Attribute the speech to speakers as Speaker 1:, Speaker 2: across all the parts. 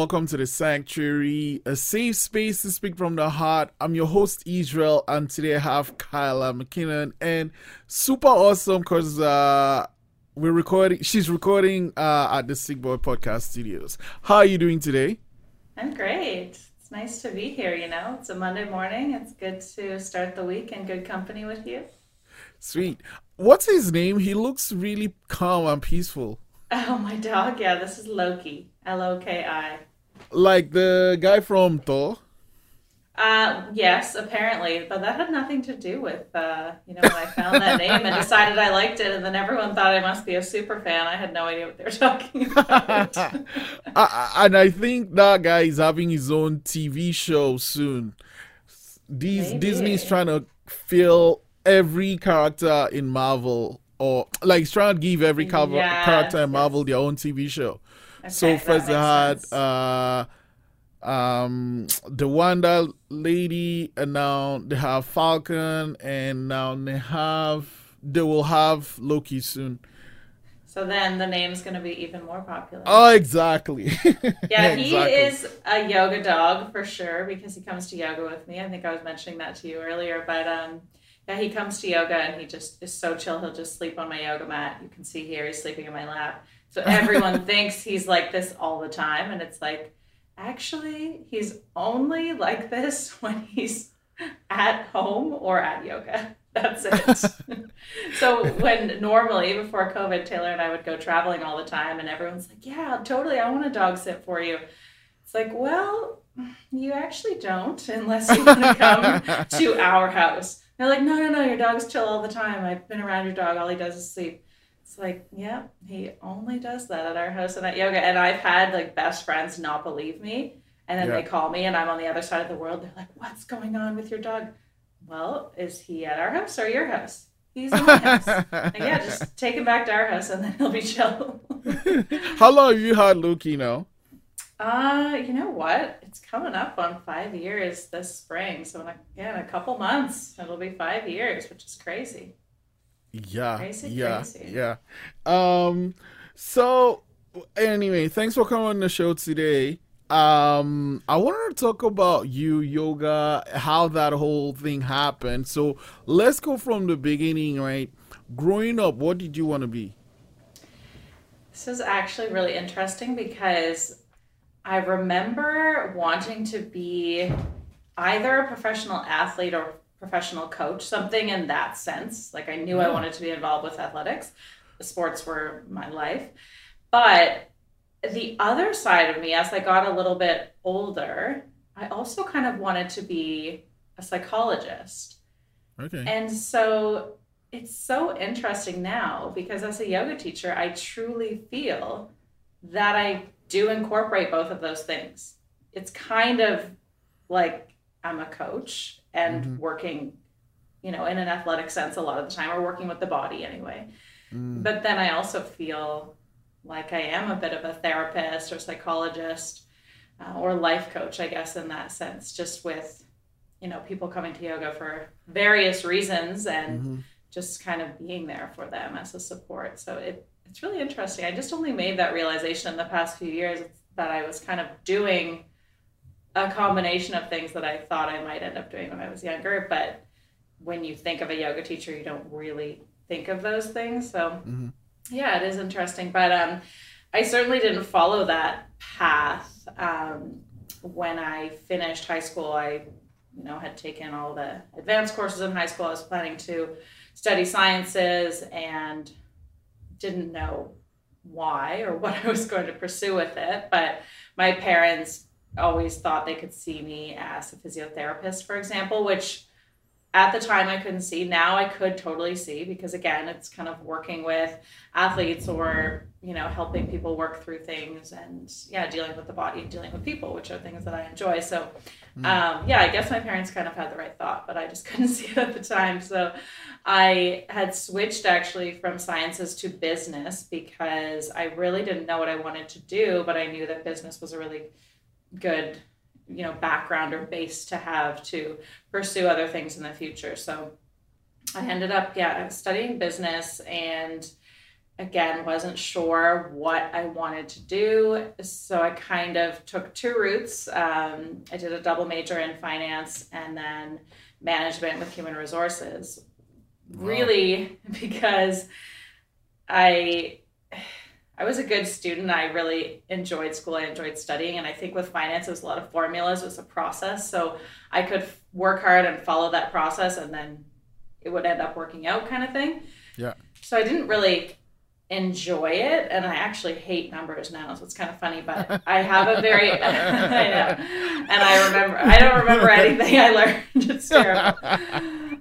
Speaker 1: welcome to the Sanctuary, a safe space to speak from the heart. I'm your host, Israel, and today I have Kyla Mackinnon, and super awesome because uh, we're recording. She's recording uh, at the Sick Boy Podcast Studios. How are you doing today?
Speaker 2: I'm great. It's nice to be here. You know, it's a Monday morning. It's good to start the week in good company with you.
Speaker 1: Sweet. What's his name? He looks really calm and peaceful.
Speaker 2: Oh, my dog. Yeah, this is Loki. L O K I.
Speaker 1: Like the guy from Thor.
Speaker 2: Uh, yes, apparently, but that had nothing to do with uh, you know when I found that name and decided I liked it, and then everyone thought I must be a super fan. I had no idea what they were talking about.
Speaker 1: I, and I think that guy is having his own TV show soon. These
Speaker 2: Maybe.
Speaker 1: Disney's trying to fill every character in Marvel, or like he's trying to give every
Speaker 2: Yes,
Speaker 1: character in Marvel
Speaker 2: yes.
Speaker 1: their own TV show. So first they had uh um the Wanda lady and now they have Falcon and now they have they will have Loki soon.
Speaker 2: so then the name's going to be even more popular.
Speaker 1: Oh exactly.
Speaker 2: Yeah, he
Speaker 1: Exactly.
Speaker 2: is a yoga dog for sure because he comes to yoga with me. I think I was mentioning that to you earlier, but um, yeah, he comes to yoga and he just is so chill. He'll just sleep on my yoga mat. You can see here he's sleeping in my lap. So everyone thinks he's like this all the time, and it's like actually he's only like this when he's at home or at yoga. That's it. so when normally before COVID, Taylor and I would go traveling all the time, and everyone's like, "Yeah, totally, I want a dog sit for you." It's like, well, you actually don't unless you want to come to our house. They're like, "No, no, no, your dog's chill all the time. I've been around your dog. All he does is sleep." It's like, yeah, he only does that at our house and at yoga. And I've had like best friends not believe me. And then
Speaker 1: Yeah.
Speaker 2: they call me and I'm on the other side of the world. They're like, what's going on with your dog? Well, is he at our house or your house? He's in my house. Like, yeah, just take him back to our house and then he'll be chill.
Speaker 1: How long have you had Loki now?
Speaker 2: uh, you know what? It's coming up on five years this spring. So in a, yeah, in a couple months, it'll be five years, which is crazy.
Speaker 1: Yeah,
Speaker 2: Crazy,
Speaker 1: yeah,
Speaker 2: crazy.
Speaker 1: yeah. Um, so anyway, thanks for coming on the show today. Um, I wanted to talk about you, yoga, how that whole thing happened. So let's go from the beginning, right? Growing up, what did you want to be?
Speaker 2: This is actually really interesting because I remember wanting to be either a professional athlete or professional coach, something in that sense. Like I knew I
Speaker 1: mm-hmm.
Speaker 2: wanted to be involved with athletics. The sports were my life. But the other side of me, as I got a little bit older, I also kind of wanted to be a psychologist.
Speaker 1: Okay.
Speaker 2: And so it's so interesting now because as a yoga teacher, I truly feel that I do incorporate both of those things. It's kind of like I'm a coach and
Speaker 1: Mhm.
Speaker 2: working, you know, in an athletic sense a lot of the time, or working with the body anyway.
Speaker 1: Mm,
Speaker 2: But then I also feel like I am a bit of a therapist or psychologist uh, or life coach, I guess, in that sense, just with, you know, people coming to yoga for various reasons and
Speaker 1: mhm.
Speaker 2: just kind of being there for them as a support. So it, it's really interesting. I just only made that realization in the past few years that I was kind of doing a combination of things that I thought I might end up doing when I was younger. But when you think of a yoga teacher, you don't really think of those things. So
Speaker 1: Mhm.
Speaker 2: yeah, it is interesting. But um, I certainly didn't follow that path. Um, when I finished high school, I you know had taken all the advanced courses in high school. I was planning to study sciences and didn't know why or what I was going to pursue with it. But my parents always thought they could see me as a physiotherapist, for example, which at the time I couldn't see. Now I could totally see because again, it's kind of working with athletes or you know helping people work through things and yeah, dealing with the body and dealing with people, which are things that I enjoy. So um, yeah, I guess my parents kind of had the right thought, but I just couldn't see it at the time. So I had switched actually from sciences to business because I really didn't know what I wanted to do, but I knew that business was a really good you know background or base to have to pursue other things in the future so i ended up yeah studying business and again wasn't sure what I wanted to do. So I kind of took two routes. Um, I did a double major in finance and then management with human resources. Wow. Really, because I I was a good student. I really enjoyed school. I enjoyed studying. And I think with finance, it was a lot of formulas, it was a process. So I could work hard and follow that process and then it would end up working out kind of thing.
Speaker 1: Yeah.
Speaker 2: So I didn't really enjoy it and I actually hate numbers now so it's kind of funny but I have a very I know and I remember I don't remember anything I learned it's terrible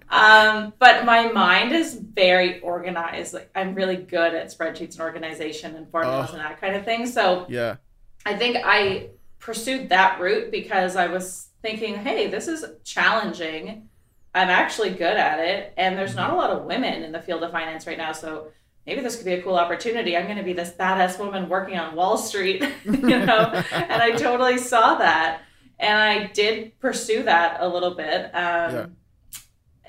Speaker 2: um, but my mind is very organized like I'm really good at spreadsheets and organization and formulas oh. and that kind of thing so
Speaker 1: yeah
Speaker 2: I think I pursued that route because I was thinking hey this is challenging I'm actually good at it and there's not a lot of women in the field of finance right now so maybe this could be a cool opportunity. I'm going to be this badass woman working on Wall Street, you know? and I totally saw that. And I did pursue that a little bit. Um, yeah.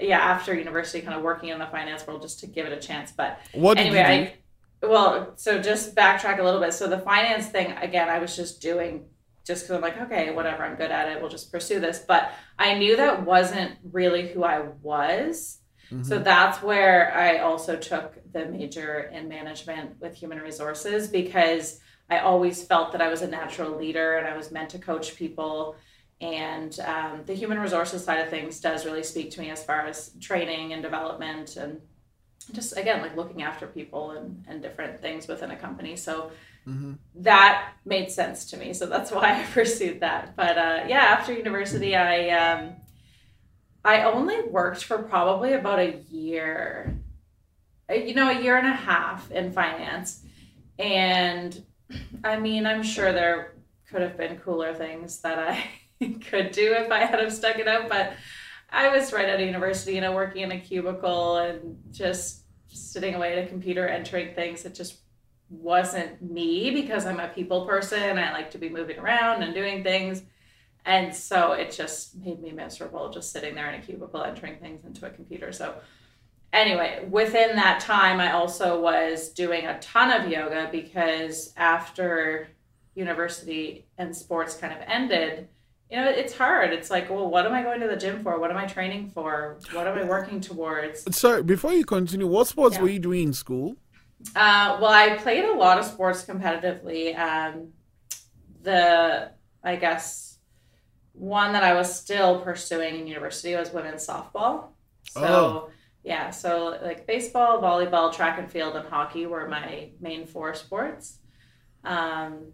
Speaker 2: Yeah. after university, kind of working in the finance world just to give it a chance. But
Speaker 1: what
Speaker 2: anyway, I, well, so just backtrack a little bit. So the finance thing, again, I was just doing just because I'm like, okay, whatever, I'm good at it. We'll just pursue this. But I knew that wasn't really who I was. Mm-hmm. So that's where I also took the major in management with human resources because I always felt that I was a natural leader and I was meant to coach people. And um, the human resources side of things does really speak to me as far as training and development and just again like looking after people and, and different things within a company. So mm-hmm. that made sense to me. So that's why I pursued that. But uh, yeah, after university, I um, I only worked for probably about a year, uh, you know, a year and a half in finance. And I mean, I'm sure there could have been cooler things that I could do if I had have stuck it out, but I was right out of university, you know, working in a cubicle and just sitting away at a computer entering things. It just wasn't me because I'm a people person. I like to be moving around and doing things. And so it just made me miserable just sitting there in a cubicle entering things into a computer. So anyway, within that time, I also was doing a ton of yoga because after university and sports kind of ended, you know, it's hard. It's like, well, what am I going to the gym for? What am I training for? What am I working towards?
Speaker 1: Sorry, before you continue, what sports yeah. were you doing in school?
Speaker 2: Uh, well, I played a lot of sports competitively. Um, the, I guess, one that I was still pursuing in university was women's softball. So oh. yeah, so like baseball, volleyball, track and field, and hockey were my main four sports. Um,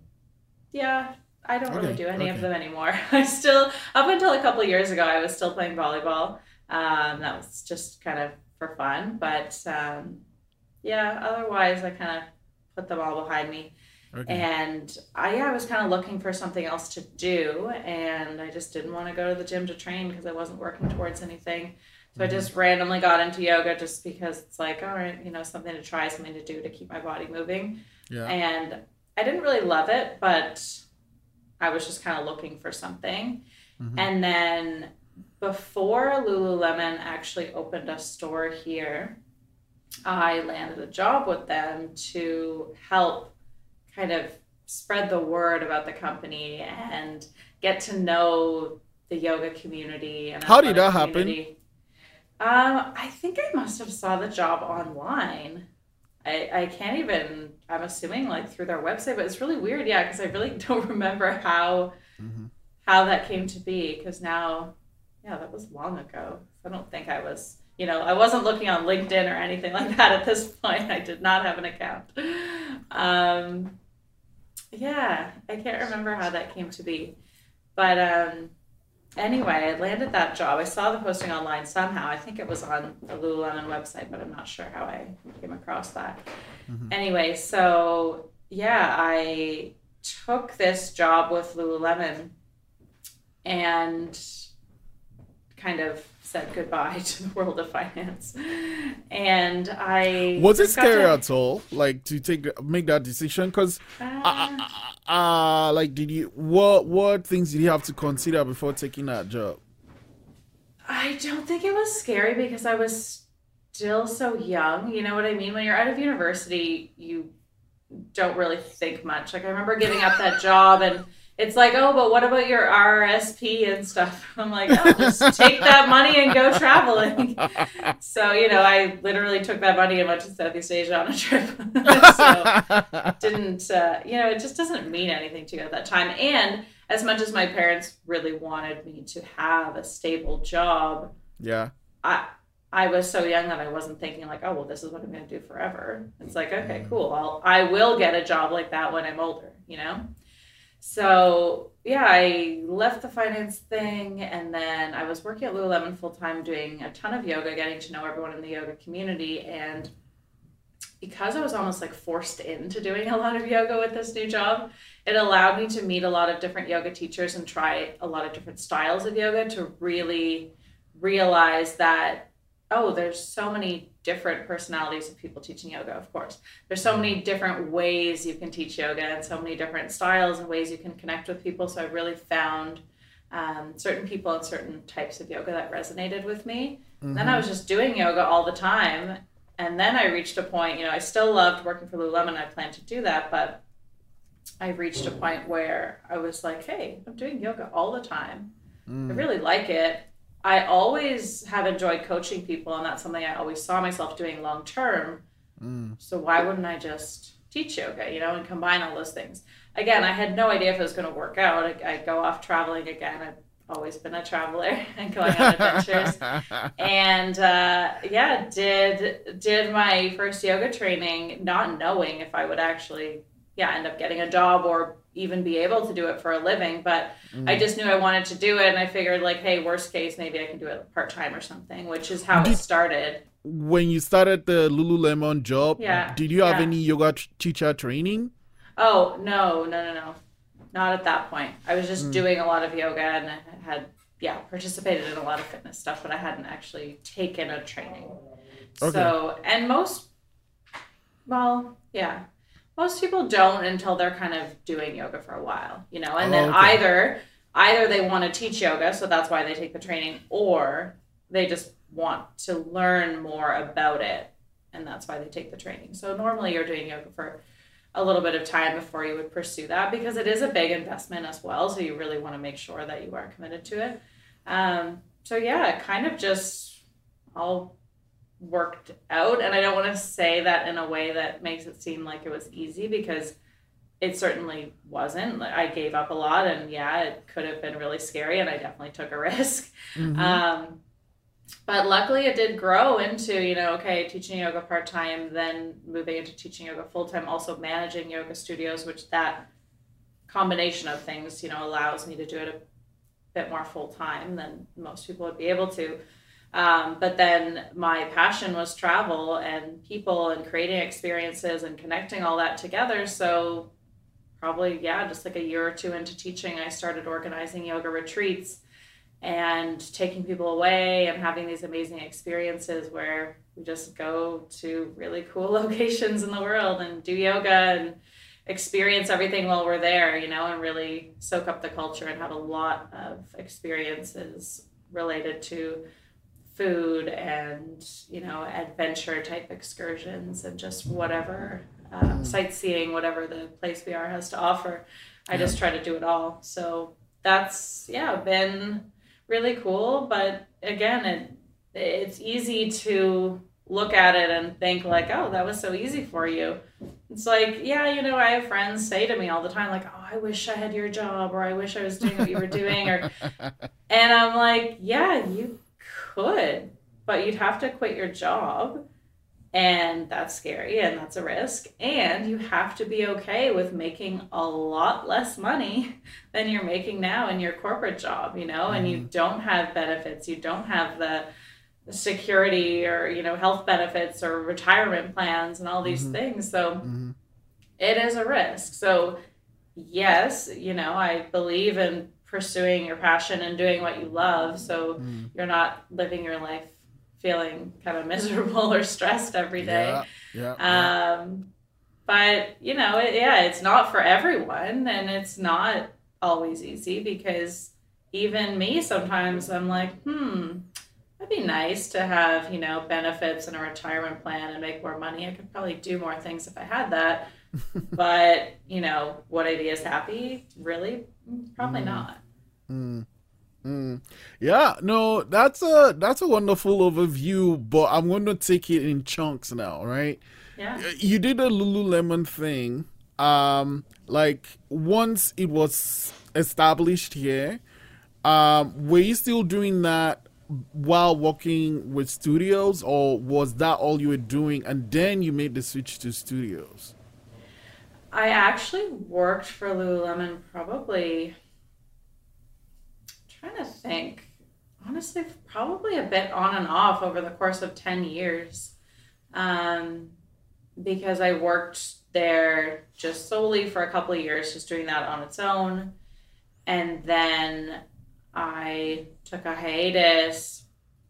Speaker 2: yeah, I don't okay. really do any okay. of them anymore. I still up until a couple years ago, I was still playing volleyball. Um, that was just kind of for fun, but um, yeah, otherwise I kind of put them all behind me. Okay. And I, yeah, I was kind of looking for something else to do, and I just didn't want to go to the gym to train because I wasn't working towards anything. So mm-hmm. I just randomly got into yoga just because it's like, all right, you know, something to try, something to do to keep my body moving. Yeah. And I didn't really love it, but I was just kind of looking for something. Mm-hmm. And then before Lululemon actually opened a store here, I landed a job with them to help kind of spread the word about the company and get to know the yoga community and
Speaker 1: how did that community.
Speaker 2: happen um, i think i must have saw the job online I, I can't even i'm assuming like through their website but it's really weird yeah because i really don't remember how mm-hmm. how that came to be because now yeah that was long ago i don't think i was you know i wasn't looking on linkedin or anything like that at this point i did not have an account um, yeah, I can't remember how that came to be. But um, anyway, I landed that job. I saw the posting online somehow. I think it was on the Lululemon website, but I'm not sure how I came across that. Mm-hmm. Anyway, so yeah, I took this job with Lululemon and kind of said goodbye to the world of finance. And I
Speaker 1: was it scary to... at all, like to take make that decision? Because, uh, uh, uh, uh, like, did you what what things did you have to consider before taking that job?
Speaker 2: I don't think it was scary because I was still so young. You know what I mean? When you're out of university, you don't really think much. Like I remember giving up that job and it's like, oh, but what about your RSP and stuff? I'm like, oh, just take that money and go traveling. so, you know, I literally took that money and went to Southeast Asia on a trip. so, didn't, uh, you know, it just doesn't mean anything to you at that time. And as much as my parents really wanted me to have a stable job,
Speaker 1: yeah,
Speaker 2: I, I was so young that I wasn't thinking like, oh well, this is what I'm going to do forever. It's like, okay, mm. cool. I'll I will get a job like that when I'm older, you know. So yeah, I left the finance thing, and then I was working at Lululemon full time, doing a ton of yoga, getting to know everyone in the yoga community, and because I was almost like forced into doing a lot of yoga with this new job, it allowed me to meet a lot of different yoga teachers and try a lot of different styles of yoga to really realize that oh, there's so many different personalities of people teaching yoga, of course. There's so many different ways you can teach yoga and so many different styles and ways you can connect with people. So I really found um, certain people and certain types of yoga that resonated with me. Mm-hmm. Then I was just doing yoga all the time. And then I reached a point, you know, I still loved working for Lululemon. I planned to do that, but I reached a point where I was like, hey, I'm doing yoga all the time. Mm. I really like it. I always have enjoyed coaching people, and that's something I always saw myself doing long term. Mm. So why wouldn't I just teach yoga, you know, and combine all those things? Again, I had no idea if it was going to work out. I, I go off traveling again. I've always been a traveler and going on adventures. and uh, yeah, did did my first yoga training, not knowing if I would actually yeah end up getting a job or even be able to do it for a living but mm. i just knew i wanted to do it and i figured like hey worst case maybe i can do it part-time or something which is how did, it started
Speaker 1: when you started the lululemon job
Speaker 2: yeah
Speaker 1: did you have
Speaker 2: yeah.
Speaker 1: any yoga teacher training
Speaker 2: oh no no no no not at that point i was just mm. doing a lot of yoga and I had yeah participated in a lot of fitness stuff but i hadn't actually taken a training okay. so and most well yeah most people don't until they're kind of doing yoga for a while, you know, and oh, then okay. either either they want to teach yoga, so that's why they take the training, or they just want to learn more about it, and that's why they take the training. So normally you're doing yoga for a little bit of time before you would pursue that because it is a big investment as well. So you really want to make sure that you are committed to it. Um, so yeah, kind of just all worked out. And I don't want to say that in a way that makes it seem like it was easy because it certainly wasn't. I gave up a lot, and yeah, it could have been really scary, and I definitely took a risk. Mm-hmm. Um, but luckily, it did grow into you know, okay, teaching yoga part time, then moving into teaching yoga full time, also managing yoga studios, which that combination of things you know allows me to do it a bit more full time than most people would be able to. Um, but then my passion was travel and people and creating experiences and connecting all that together. So, probably, yeah, just like a year or two into teaching, I started organizing yoga retreats and taking people away and having these amazing experiences where we just go to really cool locations in the world and do yoga and experience everything while we're there, you know, and really soak up the culture and have a lot of experiences related to food and you know adventure type excursions and just whatever uh, mm. sightseeing whatever the place we are has to offer i yeah. just try to do it all so that's yeah been really cool but again it it's easy to look at it and think like oh that was so easy for you it's like yeah you know i have friends say to me all the time like oh i wish i had your job or i wish i was doing what you were doing or and i'm like yeah you could, but you'd have to quit your job. And that's scary and that's a risk. And you have to be okay with making a lot less money than you're making now in your corporate job, you know, and you mm-hmm. don't have benefits. You don't have the security or, you know, health benefits or retirement plans and all these mm-hmm. things. So mm-hmm. it is a risk. So, yes, you know, I believe in pursuing your passion and doing what you love so mm. you're not living your life feeling kind of miserable or stressed every day
Speaker 1: yeah, yeah,
Speaker 2: um, but you know it, yeah it's not for everyone and it's not always easy because even me sometimes i'm like hmm that'd be nice to have, you know, benefits and a retirement plan and make more money. I could probably do more things if I had that. but, you know, would I be as happy? Really? Probably
Speaker 1: Mm.
Speaker 2: not.
Speaker 1: Mm. Mm. Yeah, no, that's a that's a wonderful overview, but I'm going to take it in chunks now, right?
Speaker 2: Yeah.
Speaker 1: You did a Lululemon thing. Um, like once it was established here, um, were you still doing that while working with studios, or was that all you were doing, and then you made the switch to studios?
Speaker 2: I actually worked for Lululemon probably trying to think. Honestly, probably a bit on and off over the course of 10 years. Um, because I worked there just solely for a couple of years, just doing that on its own. And then I took a hiatus,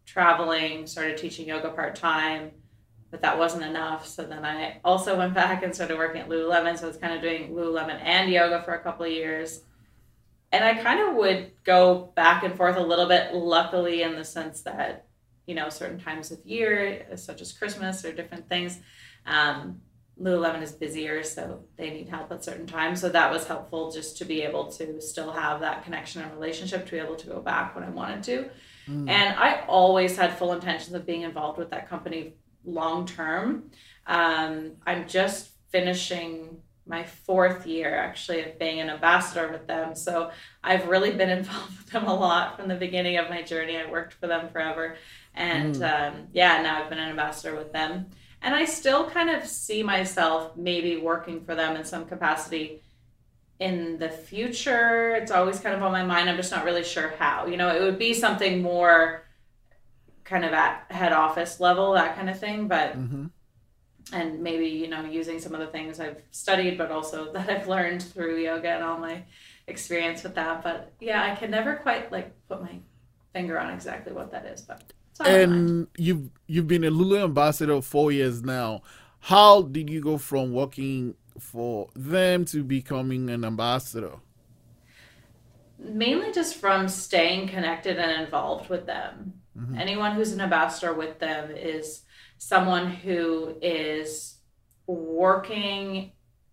Speaker 2: traveling, started teaching yoga part time, but that wasn't enough. So then I also went back and started working at Lululemon. So I was kind of doing Lululemon and yoga for a couple of years. And I kind of would go back and forth a little bit, luckily, in the sense that, you know, certain times of year, such as Christmas or different things, um, Lululemon is busier, so they need help at certain times. So that was helpful just to be able to still have that connection and relationship to be able to go back when I wanted to.
Speaker 1: Mm.
Speaker 2: And I always had full intentions of being involved with that company long term. Um, I'm just finishing my fourth year actually of being an ambassador with them. So I've really been involved with them a lot from the beginning of my journey. I worked for them forever. And um, yeah, now I've been an ambassador with them. And I still kind of see myself maybe working for them in some capacity in the future. It's always kind of on my mind. I'm just not really sure how. You know, it would be something more kind of at head office level, that kind of thing. But
Speaker 1: hmm
Speaker 2: and maybe you know using some of the things I've studied, but also that I've learned through yoga and all my experience with that. But yeah, I can never quite like put my finger on exactly what that is. But.
Speaker 1: And you've you've been a Lulu ambassador four years now. How did you go from working for them to becoming an ambassador?
Speaker 2: mainly just from staying connected and involved with them.
Speaker 1: Mhm.
Speaker 2: Anyone who's an ambassador with them is someone who is working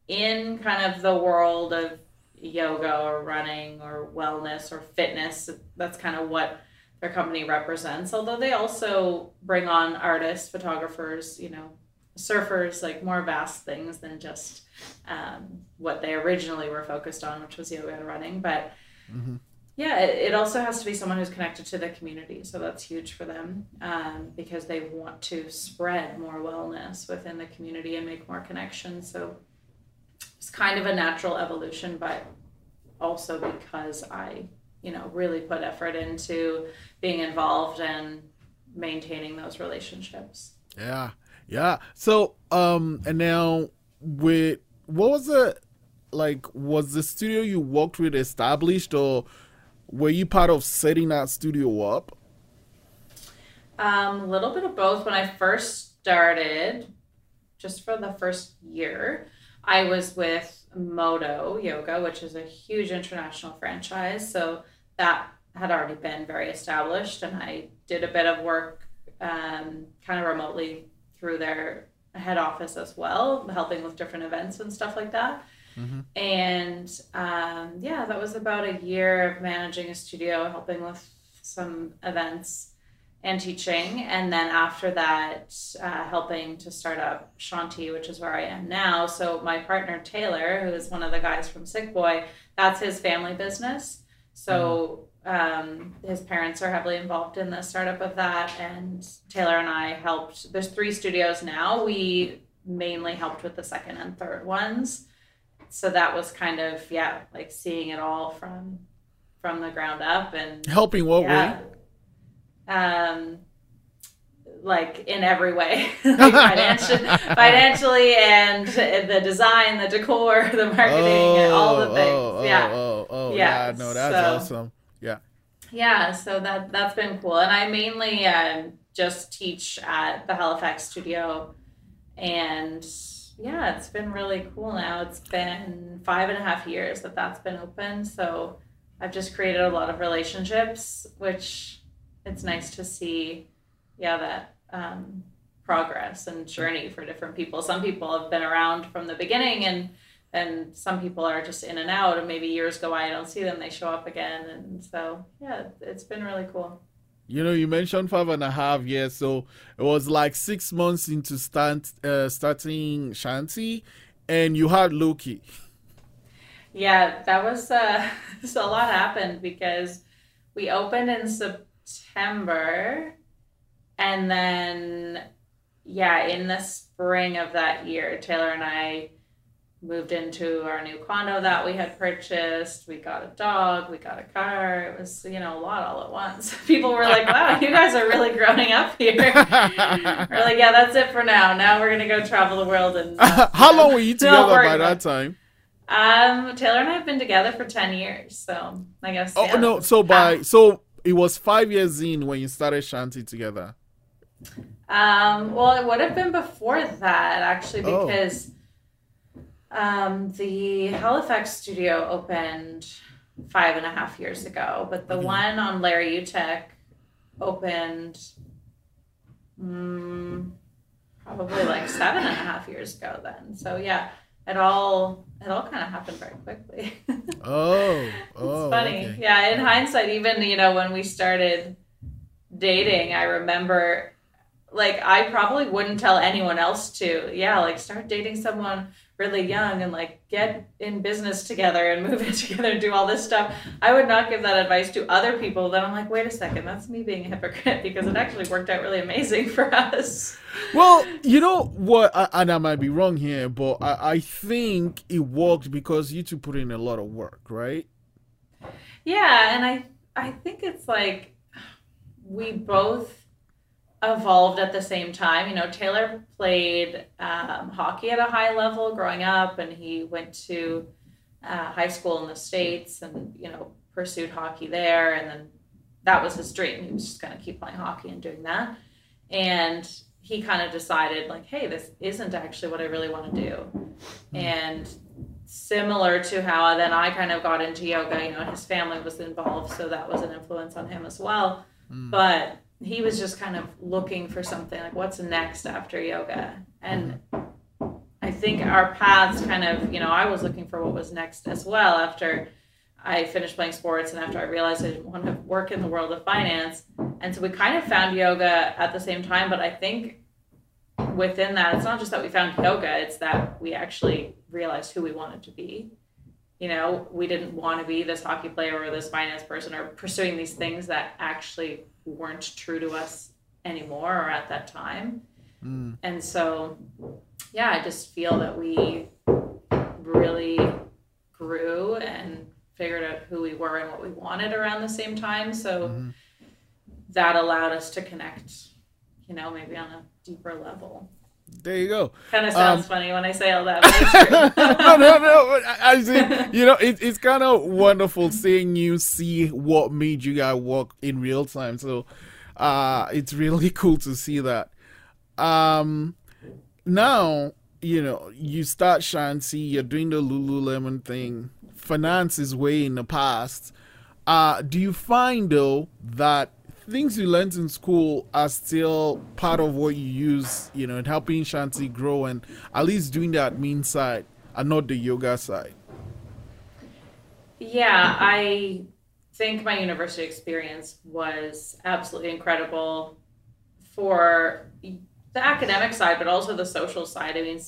Speaker 2: in kind of the world of yoga or running or wellness or fitness. That's kind of what their company represents. Although they also bring on artists, photographers, you know, surfers, like more vast things than just um, what they originally were focused on, which was yoga and running. But
Speaker 1: Mhm.
Speaker 2: Yeah, it, also has to be someone who's connected to the community. So that's huge for them um, because they want to spread more wellness within the community and make more connections. So it's kind of a natural evolution, but also because I, you know, really put effort into being involved and maintaining those relationships.
Speaker 1: Yeah, yeah. So, um, and now with what was it like? Was the studio you worked with established, or were you part of setting that studio up?
Speaker 2: Um, a little bit of both. When I first started, just for the first year, I was with Modo Yoga, which is a huge international franchise. So that had already been very established, and I did a bit of work um, kind of remotely through their head office as well, helping with different events and stuff like that.
Speaker 1: Mhm.
Speaker 2: And um, yeah, that was about a year of managing a studio, helping with some events and teaching. And then after that, uh, helping to start up Shanti, which is where I am now. So my partner Taylor, who is one of the guys from Sick Boy, that's his family business. So um, his parents are heavily involved in the startup of that, and Taylor and I helped. There's three studios now. We mainly helped with the second and third ones. So that was kind of yeah, like seeing it all from from the ground up and
Speaker 1: Helping what
Speaker 2: yeah.
Speaker 1: way?
Speaker 2: Um, like in every way, like financial, financially, and the design, the decor, the marketing, and all the things.
Speaker 1: Oh, oh,
Speaker 2: yeah,
Speaker 1: oh, oh,
Speaker 2: Yeah,
Speaker 1: yeah. No, that's
Speaker 2: so-
Speaker 1: awesome. Yeah.
Speaker 2: yeah. So that that's been cool, and I mainly um, just teach at the Halifax studio, and yeah, it's been really cool. Now it's been five and a half years that that's been open, so I've just created a lot of relationships, which it's nice to see, yeah, that um, progress and journey for different people. Some people have been around from the beginning and and some people are just in and out and maybe years go by I don't see them they show up again and so yeah it's been really cool
Speaker 1: you know you mentioned five and a half years so it was like six months into start, uh, starting shanti and you had loki.
Speaker 2: Yeah that was uh so a lot happened because we opened in september and then yeah in the spring of that year taylor and i moved into our new condo that we had purchased. We got a dog, we got a car. It was, you know, a lot all at once. People were like, wow, you guys are really growing up here. we're like, yeah, that's it for now. Now we're going to go travel the world. And
Speaker 1: uh, How long were you together by that time?
Speaker 2: Um, Taylor and I have been together for 10 years. So I guess.
Speaker 1: Oh, yeah, no. So by, so it was five years in when you started Shanti together.
Speaker 2: Um, well, it would have been before that actually oh. because. Oh um, the Halifax studio opened five and a half years ago, but the mm-hmm. one on Larry Uteck opened um, probably like seven and a half years ago then. So yeah, it all it all kind of happened very quickly.
Speaker 1: oh, oh,
Speaker 2: it's funny. Okay. Yeah, in hindsight, even you know when we started dating, I remember like I probably wouldn't tell anyone else to. Yeah, like start dating someone really young and like get in business together and move in together and do all this stuff. I would not give that advice to other people. Then I'm like, wait a second, that's me being a hypocrite because it actually worked out really amazing for us.
Speaker 1: Well, you know what, and I might be wrong here, but I, I think it worked because you two put in a lot of work, right?
Speaker 2: Yeah, and I I think it's like we both evolved at the same time. You know, Taylor played um, hockey at a high level growing up, and he went to uh, high school in the States and, you know, pursued hockey there. And then that was his dream. He was just going to keep playing hockey and doing that. And he kind of decided, like, hey, this isn't actually what I really want to do. Mm-hmm. And similar to how then I kind of got into yoga, you know, his family was involved, so that was an influence on him as well. Mm. But he was just kind of looking for something like what's next after yoga? And i think our paths kind of you know i was looking for what was next as well after i finished playing sports and after i realized i didn't want to work in the world of finance. And so we kind of found yoga at the same time but i think within that it's not just that we found yoga it's that we actually realized who we wanted to be. You know we didn't want to be this hockey player or this finance person or pursuing these things that actually weren't true to us anymore or at that time. Mm. And so, yeah, I just feel that we really grew and figured out who we were and what we wanted around the same time. So mm-hmm. that allowed us to connect, you know, maybe on a deeper level.
Speaker 1: There you go.
Speaker 2: Kind of sounds um, funny when I say all that.
Speaker 1: no, no, no. I see. You know, it, it's kind of wonderful seeing you see what made you guys work in real time. So, uh, it's really cool to see that. Um, now you know you start Shanti. You're doing the Lululemon thing. Finance is way in the past. Uh, do you find though that things you learned in school are still part of what you use, you know, in helping Shanti grow and at least doing the admin side and not the yoga side.
Speaker 2: Yeah, I think my university experience was absolutely incredible for the academic side, but also the social side. I mean,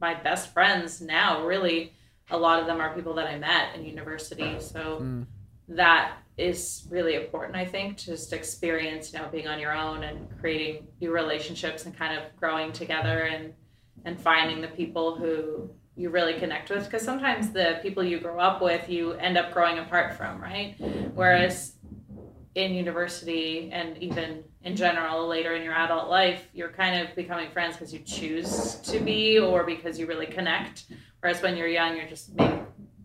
Speaker 2: my best friends now, really, a lot of them are people that I met in university. So mm. That is really important i think just experience you know being on your own and creating new relationships and kind of growing together and and finding the people who you really connect with. Because sometimes the people you grow up with you end up growing apart from right? Whereas in university and even in general later in your adult life you're kind of becoming friends because you choose to be or because you really connect. Whereas when you're young you're just maybe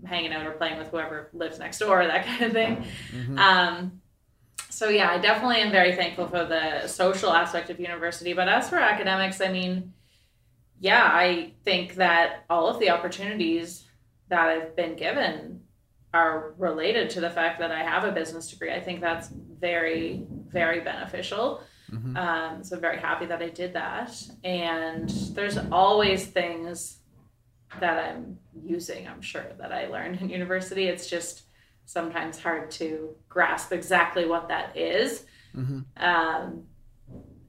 Speaker 2: hanging out or playing with whoever lives next door, that kind of thing. Mm-hmm. Um, so yeah, I definitely am very thankful for the social aspect of university. But as for academics, I mean, yeah, I think that all of the opportunities that I've been given are related to the fact that I have a business degree. I think that's very, very beneficial. Mm-hmm. Um, so very happy that I did that. And there's always things that I'm using, I'm sure, that I learned in university. It's just sometimes hard to grasp exactly what that is. Mm-hmm. Um,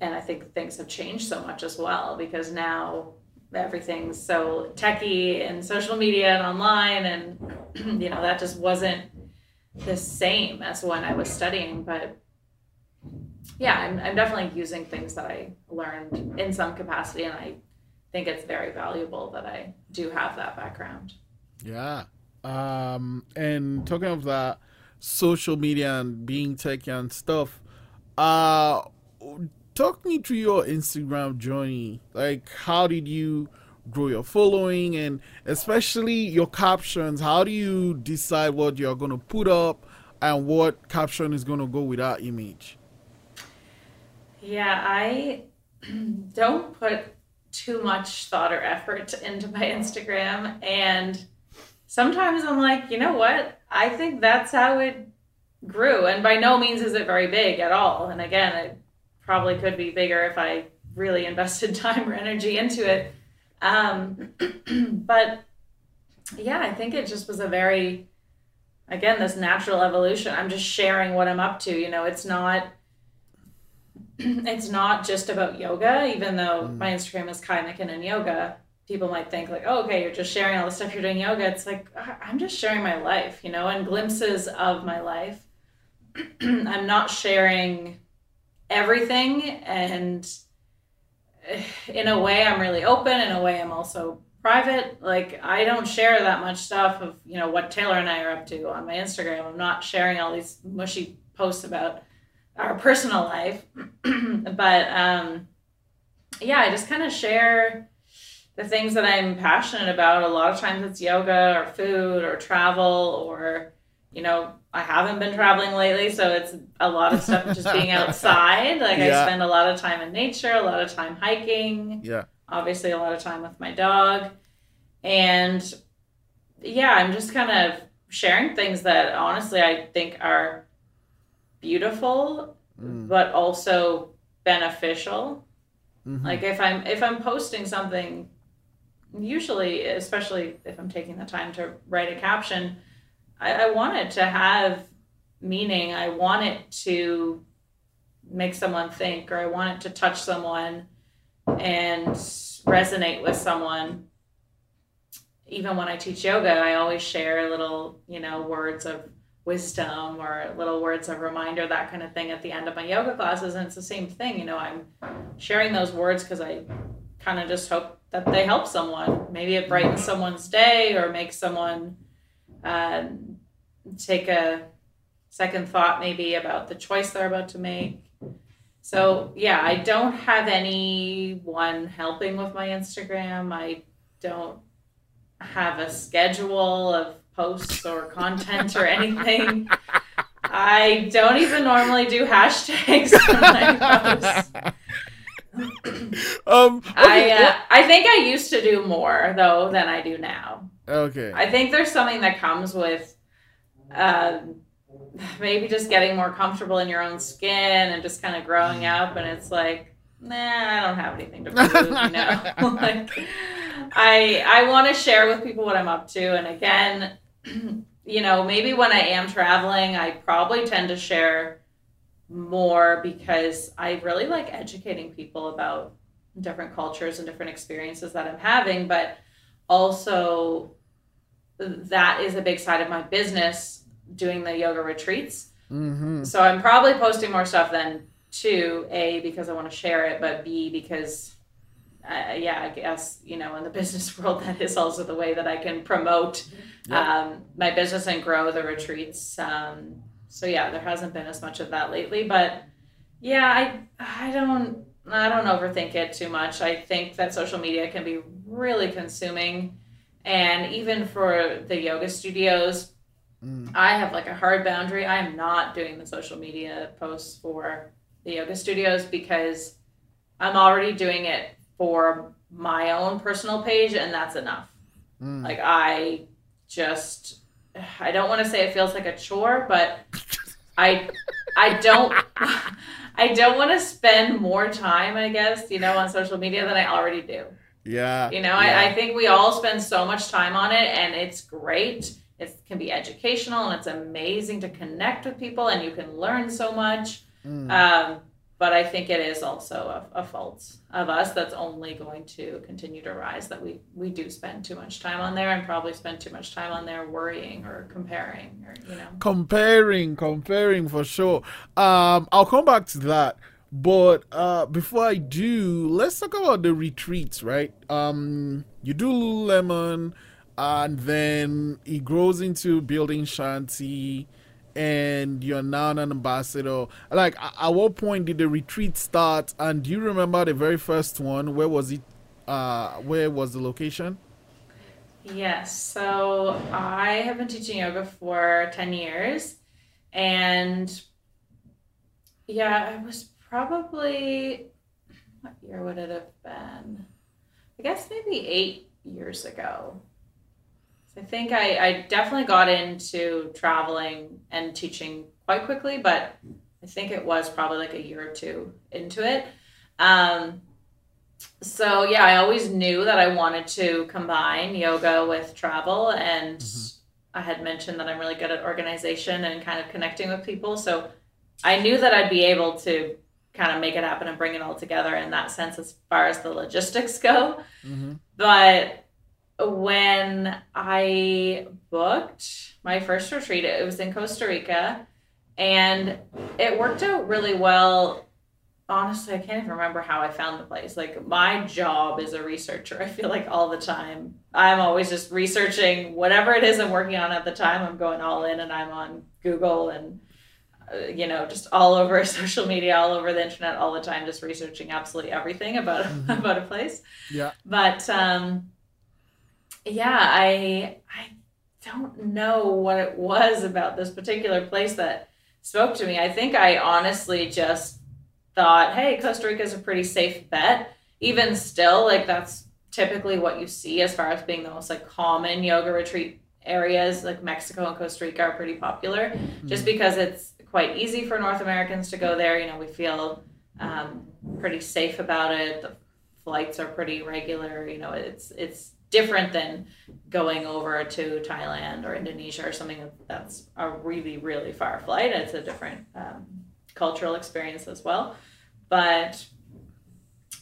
Speaker 2: and I think things have changed so much as well because now everything's so techy and social media and online, and you know that just wasn't the same as when I was studying. But yeah, I'm, I'm definitely using things that I learned in some capacity, and I think it's very valuable that I do have that background.
Speaker 1: Yeah. Um, and talking of that social media and being tech and stuff, uh, talk me through your Instagram journey. Like, how did you grow your following and especially your captions? How do you decide what you're going to put up and what caption is going to go with that image?
Speaker 2: Yeah, I don't put too much thought or effort into my Instagram. And sometimes I'm like, you know what? I think that's how it grew. And by no means is it very big at all. And again, it probably could be bigger if I really invested time or energy into it. Um, but yeah, I think it just was a very, again, this natural evolution. I'm just sharing what I'm up to. You know, it's not it's not just about yoga, even though mm. my Instagram is Ky Mackinnon Yoga. People might think like, oh, okay, you're just sharing all the stuff you're doing yoga. It's like I'm just sharing my life, you know, and glimpses of my life. I'm not sharing everything, and in a way, I'm really open. In a way, I'm also private. Like I don't share that much stuff of you know what Taylor and I are up to on my Instagram. I'm not sharing all these mushy posts about our personal life. but um, yeah, I just kind of share the things that I'm passionate about. A lot of times it's yoga or food or travel or, you know, I haven't been traveling lately, so it's a lot of stuff just being outside. Like yeah. I spend a lot of time in nature, a lot of time hiking.
Speaker 1: Yeah.
Speaker 2: Obviously, a lot of time with my dog. And yeah, I'm just kind of sharing things that honestly I think are beautiful mm. but also beneficial mm-hmm. like if i'm if i'm posting something usually especially if i'm taking the time to write a caption I, I want it to have meaning i want it to make someone think or i want it to touch someone and resonate with someone even when i teach yoga i always share little you know words of wisdom or little words of reminder, that kind of thing at the end of my yoga classes. And it's the same thing, you know, I'm sharing those words because I kind of just hope that they help someone. Maybe it brightens someone's day or makes someone uh, take a second thought maybe about the choice they're about to make. So, yeah, I don't have anyone helping with my Instagram. I don't have a schedule of posts or content or anything. I don't even normally do hashtags when I post. um, okay. I uh, I think I used to do more though than I do now.
Speaker 1: Okay.
Speaker 2: I think there's something that comes with uh, maybe just getting more comfortable in your own skin and just kind of growing up, and it's like, nah, I don't have anything to prove, you know. like, I I want to share with people what I'm up to, and again, you know, maybe when I am traveling, I probably tend to share more because I really like educating people about different cultures and different experiences that I'm having, but also that is a big side of my business doing the yoga retreats. Mm-hmm. So I'm probably posting more stuff than two, A, because I want to share it, but B, because uh, yeah, I guess, you know, in the business world, that is also the way that I can promote yep. um, my business and grow the retreats. Um, so yeah, there hasn't been as much of that lately, but yeah, I, I don't, I don't overthink it too much. I think that social media can be really consuming. And even for the yoga studios, mm. I have like a hard boundary. I am not doing the social media posts for the yoga studios because I'm already doing it for my own personal page and that's enough. Mm. Like I just I don't want to say it feels like a chore, but I I don't I don't want to spend more time, I guess, you know, on social media than I already do.
Speaker 1: Yeah.
Speaker 2: You know,
Speaker 1: yeah.
Speaker 2: I, I think we all spend so much time on it and it's great. It can be educational and it's amazing to connect with people and you can learn so much.
Speaker 1: Mm.
Speaker 2: Um, but I think it is also a, a fault of us that's only going to continue to rise that we, we do spend too much time on there and probably spend too much time on there worrying or comparing or, you know.
Speaker 1: comparing comparing for sure. Um i'll come back to that. But uh before i do let's talk about the retreats right? Um you do lululemon and then it grows into building Shanti and you're now an ambassador like at what point did the retreat start and do you remember the very first one where was it uh where was the location
Speaker 2: Yes. So I have been teaching yoga for 10 years. And yeah, I was probably, what year would it have been? I guess maybe eight years ago. I think I, I definitely got into traveling and teaching quite quickly, but I think it was probably like a year or two into it. Um, so yeah, I always knew that I wanted to combine yoga with travel, and
Speaker 1: Mhm.
Speaker 2: I had mentioned that I'm really good at organization and kind of connecting with people. So I knew that I'd be able to kind of make it happen and bring it all together in that sense as far as the logistics go.
Speaker 1: mm-hmm.
Speaker 2: But when I booked my first retreat, it was in Costa Rica, and it worked out really well. Honestly, I can't even remember how I found the place. Like, my job is a researcher, I feel like all the time. I'm always just researching whatever it is I'm working on at the time. I'm going all in and I'm on Google and, uh, you know, just all over social media, all over the internet, all the time, just researching absolutely everything about,
Speaker 1: Mhm.
Speaker 2: about a place
Speaker 1: yeah
Speaker 2: but um yeah i i don't know what it was about this particular place that spoke to me. I think i honestly just thought hey costa rica is a pretty safe bet. Even still like that's typically what you see as far as being the most like common yoga retreat areas. Like mexico and costa rica are pretty popular just because it's quite easy for north americans to go there. You know we feel um, pretty safe about it. The flights are pretty regular. You know, it's it's different than going over to Thailand or Indonesia or something that's a really really far flight. It's a different um, cultural experience as well. But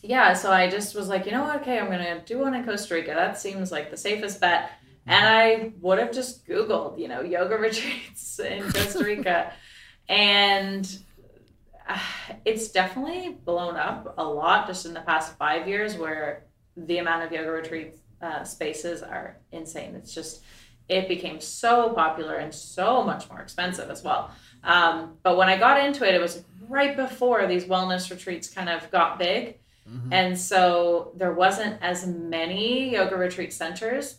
Speaker 2: yeah, so I just was like, you know what? Okay, I'm gonna do one in Costa Rica. That seems like the safest bet. And I would have just Googled, you know, yoga retreats in Costa Rica. and uh, it's definitely blown up a lot just in the past five years where the amount of yoga retreat uh, spaces are insane. It's just, it became so popular and so much more expensive as well. Um, but when I got into it, it was right before these wellness retreats kind of got big.
Speaker 1: Mhm.
Speaker 2: And so there wasn't as many yoga retreat centers.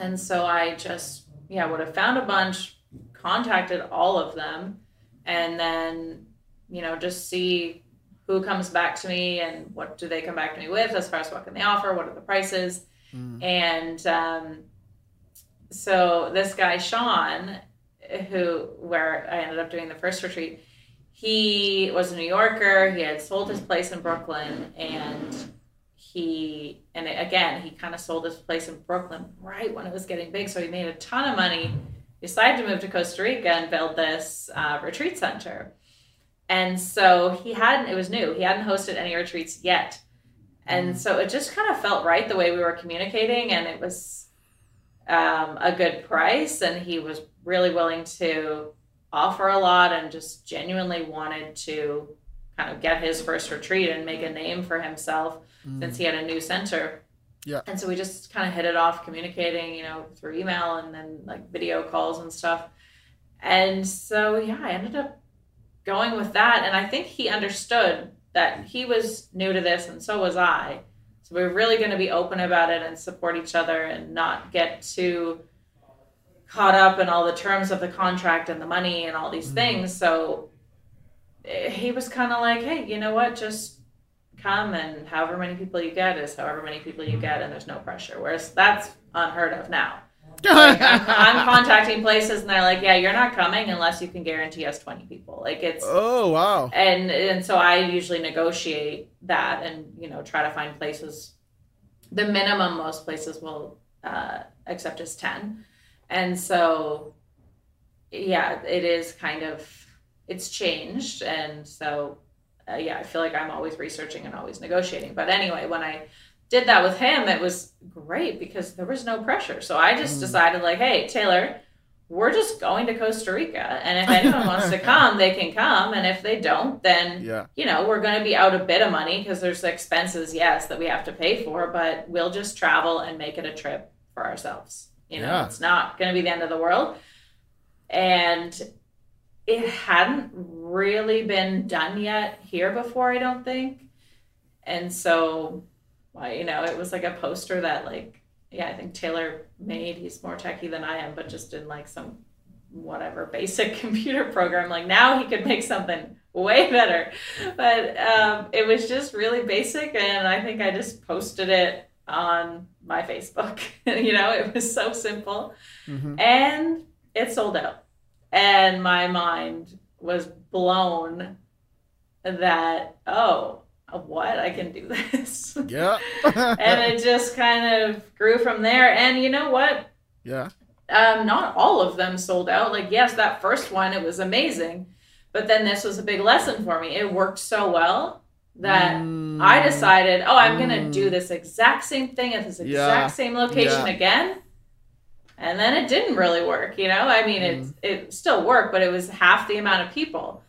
Speaker 2: And so I just, yeah, would have found a bunch, contacted all of them, and then, you know, just see who comes back to me and what do they come back to me with as far as what can they offer, what are the prices.
Speaker 1: Mm.
Speaker 2: And um, so this guy, Sean, who, where I ended up doing the first retreat, he was a New Yorker. He had sold his place in Brooklyn and he, and again, he kind of sold his place in Brooklyn right when it was getting big. So he made a ton of money, decided to move to Costa Rica and build this uh, retreat center. And so he hadn't, it was new, he hadn't hosted any retreats yet. And so it just kind of felt right the way we were communicating, and it was um, a good price. And he was really willing to offer a lot and just genuinely wanted to kind of get his first retreat and make a name for himself since he had a new center.
Speaker 1: Yeah.
Speaker 2: And so we just kind of hit it off communicating, you know, through email and then like video calls and stuff. And so, yeah, I ended up going with that. And I think he understood that he was new to this and so was I. So we we're really going to be open about it and support each other and not get too caught up in all the terms of the contract and the money and all these
Speaker 1: Mhm.
Speaker 2: things. So eh, he was kind of like, hey, you know what? Just come and however many people you get is however many people you get, and there's no pressure. Whereas that's unheard of now. Like, I'm, I'm contacting places and they're like, yeah, you're not coming unless you can guarantee us 20 people. Like it's
Speaker 1: oh wow.
Speaker 2: and and so I usually negotiate that and you know try to find places. The minimum most places will uh, accept is ten, and so yeah, it is kind of it's changed, and so uh, yeah, I feel like I'm always researching and always negotiating. But anyway, when I did that with him, it was great because there was no pressure. So I just
Speaker 1: Mm.
Speaker 2: decided like, hey, Taylor, we're just going to Costa Rica, and if anyone wants to come, they can come, and if they don't, then
Speaker 1: Yeah.
Speaker 2: you know, we're going to be out a bit of money because there's expenses, yes, that we have to pay for, but we'll just travel and make it a trip for ourselves. You know,
Speaker 1: Yeah.
Speaker 2: it's not going to be the end of the world. And it hadn't really been done yet here before, I don't think. And so, well, you know, it was like a poster that, like, yeah, I think Taylor made. He's more techie than I am, but just in like some whatever basic computer program. Like now he could make something way better. But um, it was just really basic, and I think I just posted it on my Facebook. you know, it was so simple,
Speaker 1: Mhm.
Speaker 2: and it sold out. And my mind was blown that oh, what I can do this.
Speaker 1: Yeah.
Speaker 2: and it just kind of grew from there. And you know what?
Speaker 1: yeah.
Speaker 2: um, not all of them sold out. Like, yes, that first one, it was amazing. But then this was a big lesson for me. It worked so well that
Speaker 1: Mm.
Speaker 2: I decided, oh, I'm going to
Speaker 1: Mm.
Speaker 2: do this exact same thing at this exact
Speaker 1: Yeah.
Speaker 2: same location
Speaker 1: Yeah.
Speaker 2: again. And then it didn't really work, you know? I mean,
Speaker 1: Mm.
Speaker 2: it, it still worked, but it was half the amount of people.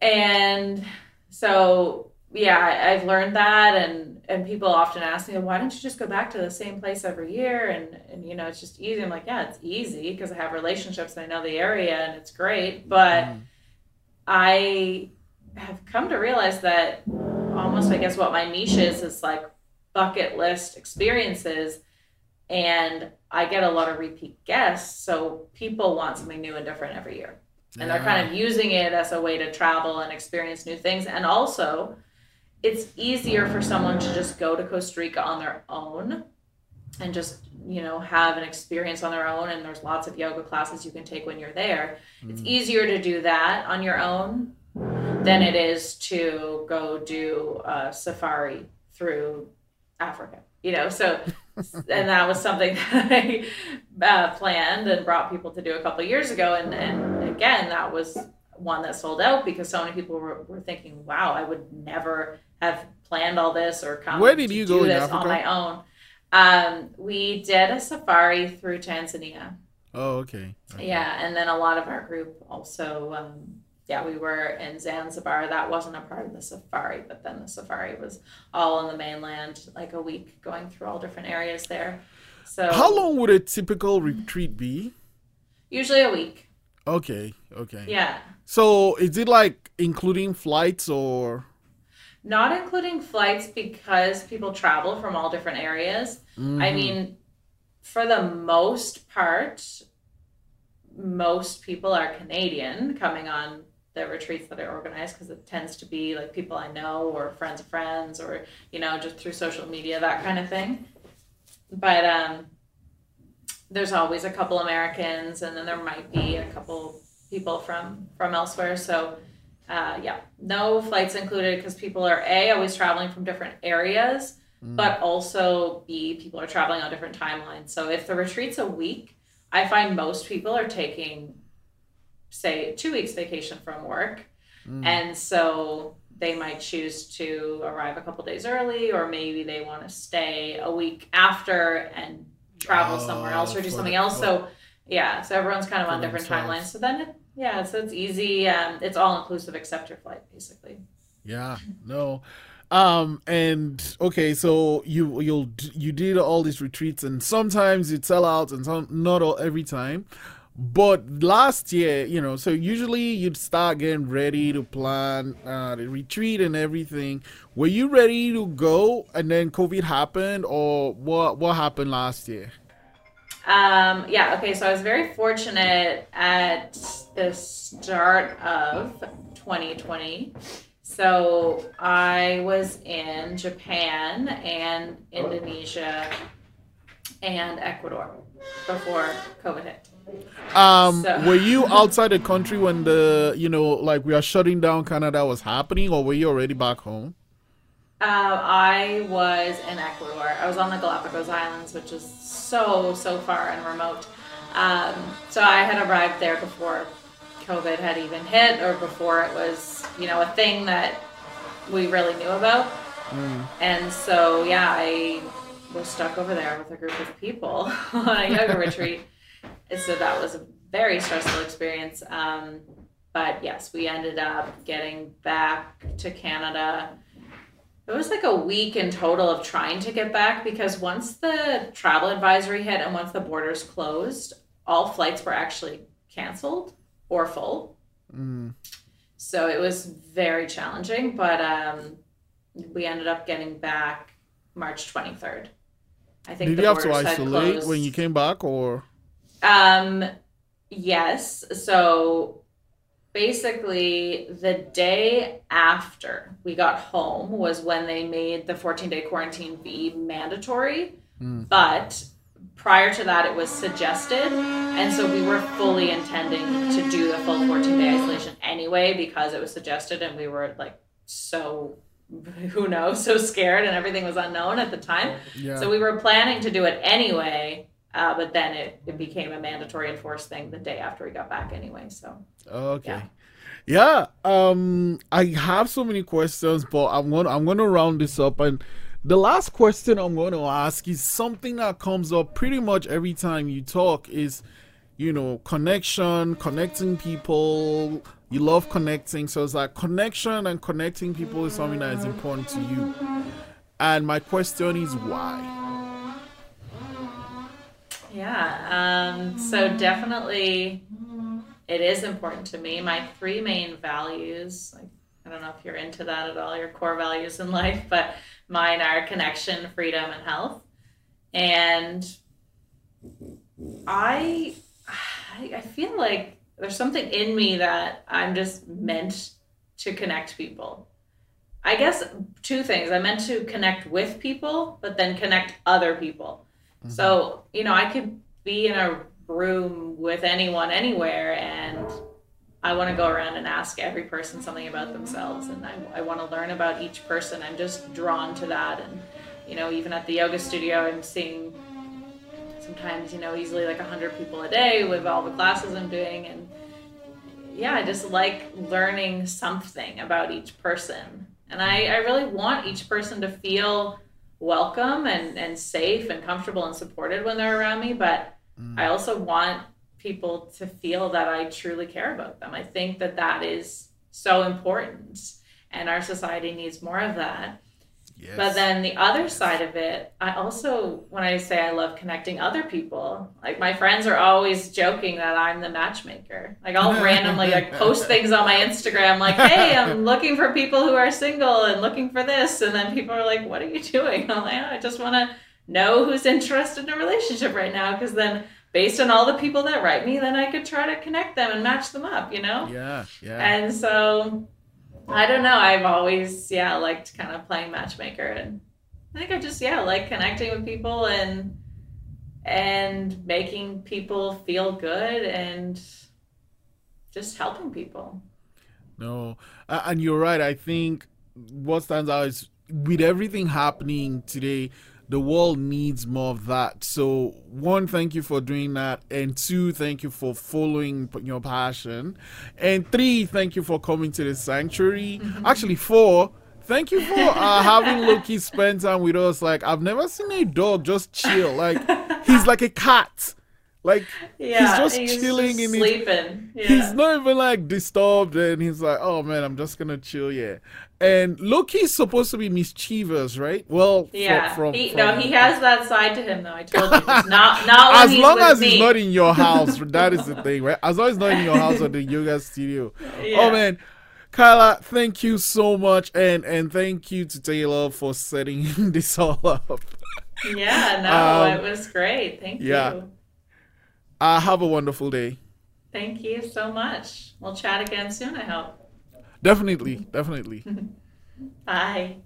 Speaker 2: And so, yeah, I, I've learned that. And, and people often ask me, why don't you just go back to the same place every year? And, and you know, it's just easy. I'm like, yeah, it's easy because I have relationships and I know the area and it's great. But
Speaker 1: Mm.
Speaker 2: I have come to realize that almost, I guess, what my niche is is like bucket list experiences. And I get a lot of repeat guests. So people want something new and different every year. And they're kind of using it as a way to travel and experience new things. And also, it's easier for someone to just go to Costa Rica on their own and just, you know, have an experience on their own. And there's lots of yoga classes you can take when you're there. It's
Speaker 1: Mm.
Speaker 2: easier to do that on your own than it is to go do a safari through Africa. You know, so and that was something that I uh, planned and brought people to do a couple of years ago. And, and again, that was one that sold out because so many people were, were thinking, wow, I would never have planned all this or come
Speaker 1: Where did
Speaker 2: to
Speaker 1: you
Speaker 2: do
Speaker 1: go in
Speaker 2: this
Speaker 1: Africa?
Speaker 2: on my own. Um, we did a safari through Tanzania.
Speaker 1: Oh, okay. Okay.
Speaker 2: Yeah, and then a lot of our group also, um, yeah, we were in Zanzibar. That wasn't a part of the safari, but then the safari was all on the mainland, like a week going through all different areas there. So
Speaker 1: How long would a typical retreat be?
Speaker 2: Usually a week.
Speaker 1: Okay. Okay.
Speaker 2: Yeah,
Speaker 1: So is it like including flights or?
Speaker 2: Not including flights because people travel from all different areas. I
Speaker 1: Mhm.
Speaker 2: mean, for the most part, most people are Canadian coming on the retreats that are organized because it tends to be like people I know or friends of friends or you know just through social media that kind of thing. But um, there's always a couple Americans and then there might be a couple people from from elsewhere. So uh, yeah, no flights included because people are a always traveling from different areas
Speaker 1: Mm.
Speaker 2: but also B, people are traveling on different timelines. So if the retreat's a week, I find most people are taking, say, two weeks vacation from work.
Speaker 1: Mm.
Speaker 2: And so they might choose to arrive a couple days early, or maybe they want to stay a week after and travel somewhere else or do
Speaker 1: Oh,
Speaker 2: something
Speaker 1: the-
Speaker 2: else. So yeah, so everyone's kind of on different timelines. So then, it, yeah, so it's easy. Um, it's all inclusive except your flight, basically.
Speaker 1: Yeah, no. Um and okay, so you you'll you did all these retreats and sometimes you'd sell out and some not all every time. But last year, you know, so usually you'd start getting ready to plan uh, the retreat and everything. Were you ready to go and then COVID happened or what what happened last year?
Speaker 2: Um, yeah, okay, so I was very fortunate at the start of 2020. So I was in Japan and Indonesia and Ecuador before COVID hit.
Speaker 1: Um,
Speaker 2: So-
Speaker 1: were you outside the country when the you know like we are shutting down Canada was happening, or were you already back home?
Speaker 2: Uh, I was in Ecuador. I was on the Galapagos Islands, which is so so far and remote. Um, so I had arrived there before COVID had even hit, or before it was you know a thing that we really knew about. And so yeah, I was stuck over there with a group of people on a yoga retreat. So that was a very stressful experience. Um, but yes, we ended up getting back to Canada. It was like a week in total of trying to get back because once the travel advisory hit and once the borders closed, all flights were actually canceled or full.
Speaker 1: Mm.
Speaker 2: So it was very challenging, but um, we ended up getting back March 23rd. I think
Speaker 1: Did
Speaker 2: the
Speaker 1: you have to isolate when you came back, or
Speaker 2: Um, yes. So basically, the day after we got home was when they made the 14 day quarantine be mandatory.
Speaker 1: Mm.
Speaker 2: But prior to that, it was suggested. And so we were fully intending to do the full 14 day isolation anyway because it was suggested and we were like so. Who knows? So scared, and everything was unknown at the time.
Speaker 1: yeah?
Speaker 2: So we were planning to do it anyway, uh, but then it, it became a mandatory enforced thing the day after we got back anyway. So
Speaker 1: Okay. Yeah. Um I have so many questions, but I'm going to I'm going to round this up and the last question I'm going to ask is something that comes up pretty much every time you talk is you know, connection, connecting people. You love connecting. So it's like connection and connecting people is something that is important to you. And my question is why?
Speaker 2: Yeah, um, so definitely it is important to me. My three main values, like I don't know if you're into that at all, your core values in life, but mine are connection, freedom, and health. And I, I I feel like there's something in me that I'm just meant to connect people. I guess two things. I meant to connect with people, but then connect other people. Mm-hmm. So, you know, I could be in a room with anyone anywhere and I want to go around and ask every person something about themselves and I, I want to learn about each person. I'm just drawn to that. And, you know, even at the yoga studio, I'm seeing sometimes, you know, easily like 100 people a day with all the classes I'm doing. And yeah, I just like learning something about each person. And I, I really want each person to feel welcome and, and safe and comfortable and supported when they're around me. But mm. I also want people to feel that I truly care about them. I think that that is so important. And our society needs more of that.
Speaker 1: Yes.
Speaker 2: But then the other side of it, I also, when I say I love connecting other people, like my friends are always joking that I'm the matchmaker. Like I'll randomly like post things on my Instagram, like, "Hey, I'm looking for people who are single and looking for this," and then people are like, "What are you doing?" I'm like, oh, "I just want to know who's interested in a relationship right now, because then." Based on all the people that write me, then I could try to connect them and match them up, you know?
Speaker 1: yeah, yeah.
Speaker 2: And so I don't know. I've always, yeah, liked kind of playing matchmaker and I think I just, yeah, like connecting with people and and making people feel good and just helping people.
Speaker 1: No, and you're right. I think what stands out is with everything happening today, the world needs more of that. So, one, thank you for doing that, and two, thank you for following your passion, and three, thank you for coming to the sanctuary. Actually, four. Thank you for uh, having Loki spend time with us. Like I've never seen a dog just chill. Like he's like a cat. Like
Speaker 2: Yeah,
Speaker 1: just chilling
Speaker 2: just
Speaker 1: in his-
Speaker 2: sleeping. Yeah.
Speaker 1: He's not even like disturbed, and he's like, "Oh man, I'm just gonna chill, yeah." And Loki's supposed to be mischievous, right? Well,
Speaker 2: yeah,
Speaker 1: from,
Speaker 2: he,
Speaker 1: from,
Speaker 2: no, he has that side to him though. I told you, not not when
Speaker 1: As
Speaker 2: he's
Speaker 1: long as
Speaker 2: me.
Speaker 1: he's not in your house, that is the thing, right? As long as he's not in your house or the yoga studio.
Speaker 2: Yeah.
Speaker 1: Oh man, Kyla, thank you so much, and and thank you to Taylor for setting this all up.
Speaker 2: Yeah, no,
Speaker 1: Um,
Speaker 2: it was great. Thank
Speaker 1: yeah.
Speaker 2: you.
Speaker 1: Uh, have a wonderful day.
Speaker 2: Thank you so much. We'll chat again soon, I hope.
Speaker 1: Definitely, definitely.
Speaker 2: Bye.